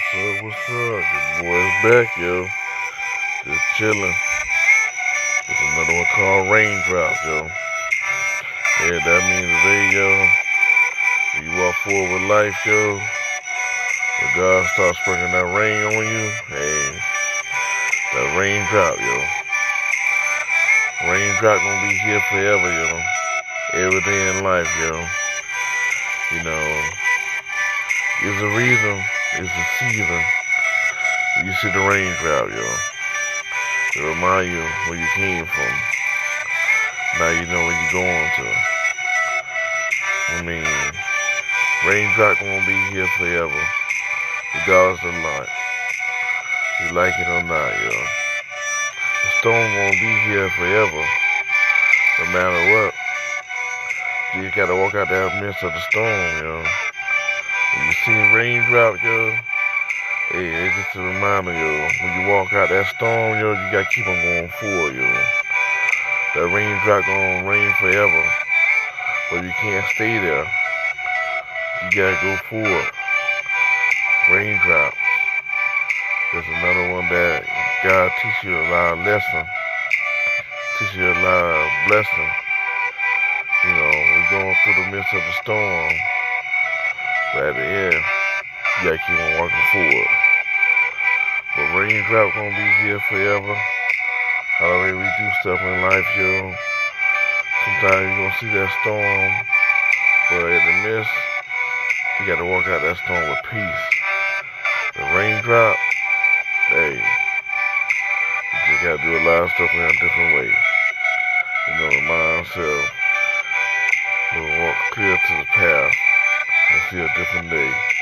what's up? what's up? Your boy's back, yo. Just chilling. There's another one called Raindrop, yo. Yeah, that means today, yo, you walk forward with life, yo, when God starts sprinkling that rain on you, hey, that raindrop, yo. Raindrop gonna be here forever, yo. Every day in life, yo. You know, there's a reason, it's a season. You see the raindrop, yo. It remind you where you came from. Now you know where you're going to. I mean, raindrop gonna be here forever, regardless of life. You like it or not, yo. The storm gonna be here forever, no matter what. You just gotta walk out that midst of the storm, yo. Raindrop, yo, hey, it's just a reminder, yo. When you walk out that storm, yo, you gotta keep on going forward, yo. That raindrop gonna rain forever, but you can't stay there. You gotta go forward. Raindrops. There's another one that God teach you a lot of lesson. Teach you a lot of blessing. You know, we're going through the midst of the storm. But at the end, you gotta keep on walking forward. But raindrop gonna be here forever. However we do stuff in life, yo. Sometimes you're gonna see that storm, but in the midst, you gotta walk out that storm with peace. The raindrop, hey, you just gotta do a lot of stuff in a different way. You know, remind yourself to walk clear to the path and see a different day.